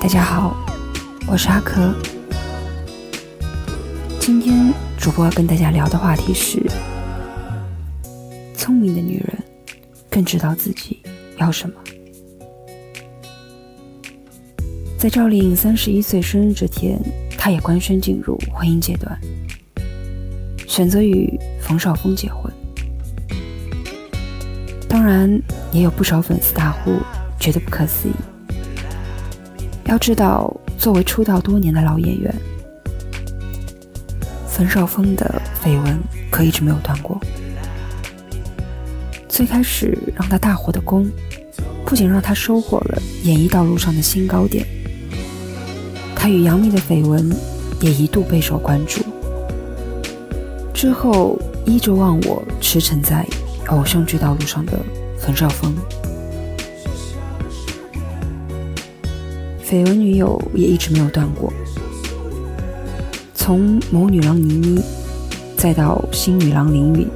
大家好，我是阿珂。今天主播要跟大家聊的话题是：聪明的女人更知道自己要什么。在赵丽颖三十一岁生日这天，她也官宣进入婚姻阶段，选择与冯绍峰结婚。当然，也有不少粉丝大呼觉得不可思议。要知道，作为出道多年的老演员，冯绍峰的绯闻可一直没有断过。最开始让他大火的宫，不仅让他收获了演艺道路上的新高点，他与杨幂的绯闻也一度备受关注。之后，依旧忘我驰骋在。偶像剧道路上的冯绍峰，绯闻女友也一直没有断过。从某女郎倪妮，再到新女郎林允，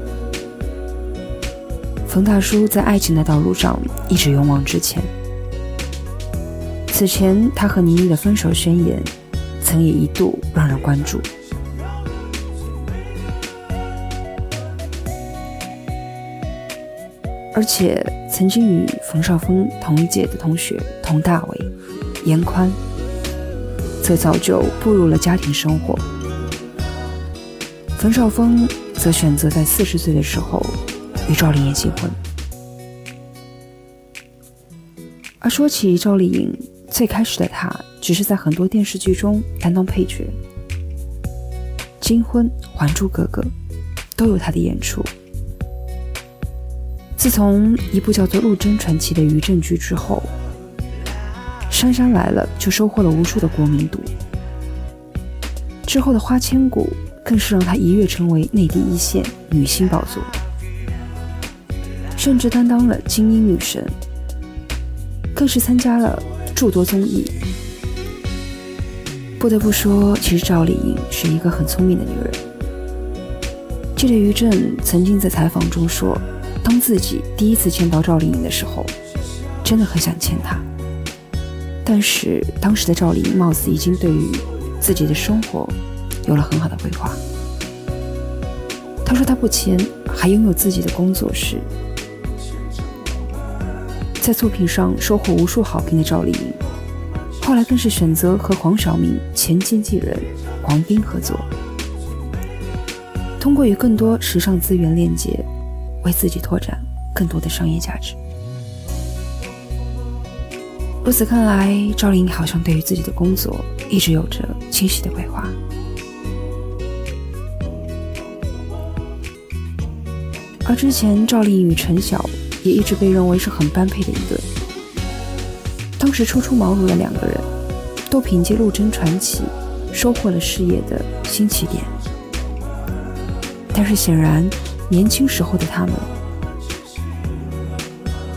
冯大叔在爱情的道路上一直勇往直前。此前他和倪妮的分手宣言，曾也一度让人关注。而且曾经与冯绍峰同一届的同学佟大为、严宽，则早就步入了家庭生活。冯绍峰则选择在四十岁的时候与赵丽颖结婚。而说起赵丽颖，最开始的她只是在很多电视剧中担当配角，《金婚》《还珠格格》都有她的演出。自从一部叫做《陆贞传奇》的余震剧之后，《杉杉来了》就收获了无数的国民度。之后的《花千骨》更是让她一跃成为内地一线女星宝座，甚至担当了精英女神，更是参加了诸多综艺。不得不说，其实赵丽颖是一个很聪明的女人。记得于震曾经在采访中说。当自己第一次见到赵丽颖的时候，真的很想牵她。但是当时的赵丽颖貌似已经对于自己的生活有了很好的规划。她说她目前，还拥有自己的工作室。在作品上收获无数好评的赵丽颖，后来更是选择和黄晓明前经纪人黄斌合作，通过与更多时尚资源链接。为自己拓展更多的商业价值。如此看来，赵丽颖好像对于自己的工作一直有着清晰的规划。而之前赵丽颖与陈晓也一直被认为是很般配的一对。当时初出茅庐的两个人，都凭借《陆贞传奇》收获了事业的新起点。但是显然。年轻时候的他们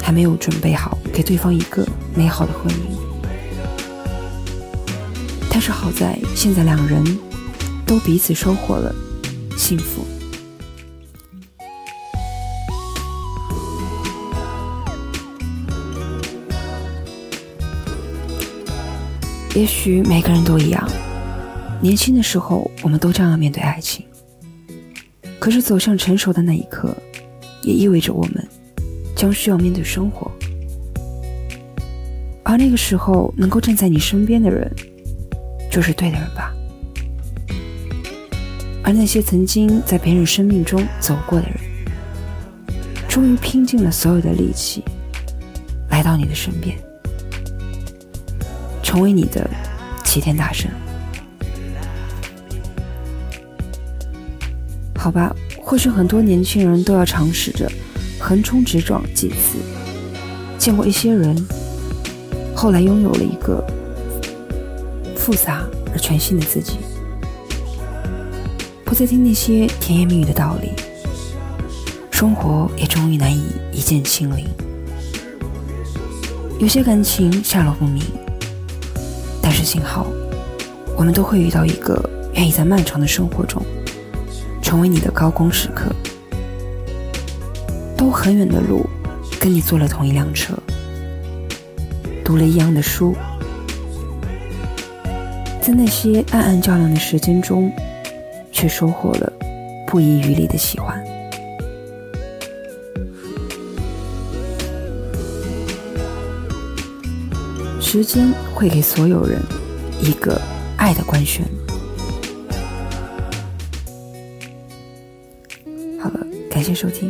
还没有准备好给对方一个美好的婚姻，但是好在现在两人都彼此收获了幸福。也许每个人都一样，年轻的时候我们都这样面对爱情。可是走向成熟的那一刻，也意味着我们将需要面对生活。而那个时候，能够站在你身边的人，就是对的人吧。而那些曾经在别人生命中走过的人，终于拼尽了所有的力气，来到你的身边，成为你的齐天大圣。好吧，或许很多年轻人都要尝试着横冲直撞几次，见过一些人，后来拥有了一个复杂而全新的自己，不再听那些甜言蜜语的道理，生活也终于难以一键清零。有些感情下落不明，但是幸好，我们都会遇到一个愿意在漫长的生活中。成为你的高光时刻，都很远的路，跟你坐了同一辆车，读了一样的书，在那些暗暗较量的时间中，却收获了不遗余力的喜欢。时间会给所有人一个爱的官宣。好了，感谢收听。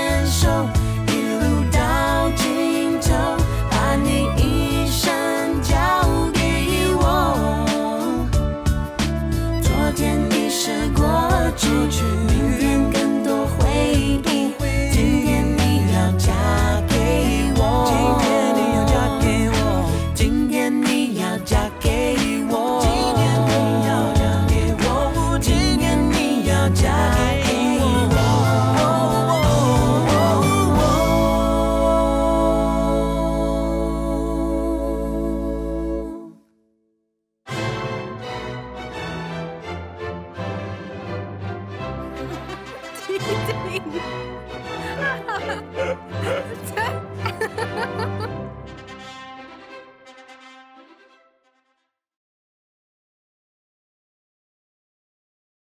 哈哈哈哈哈！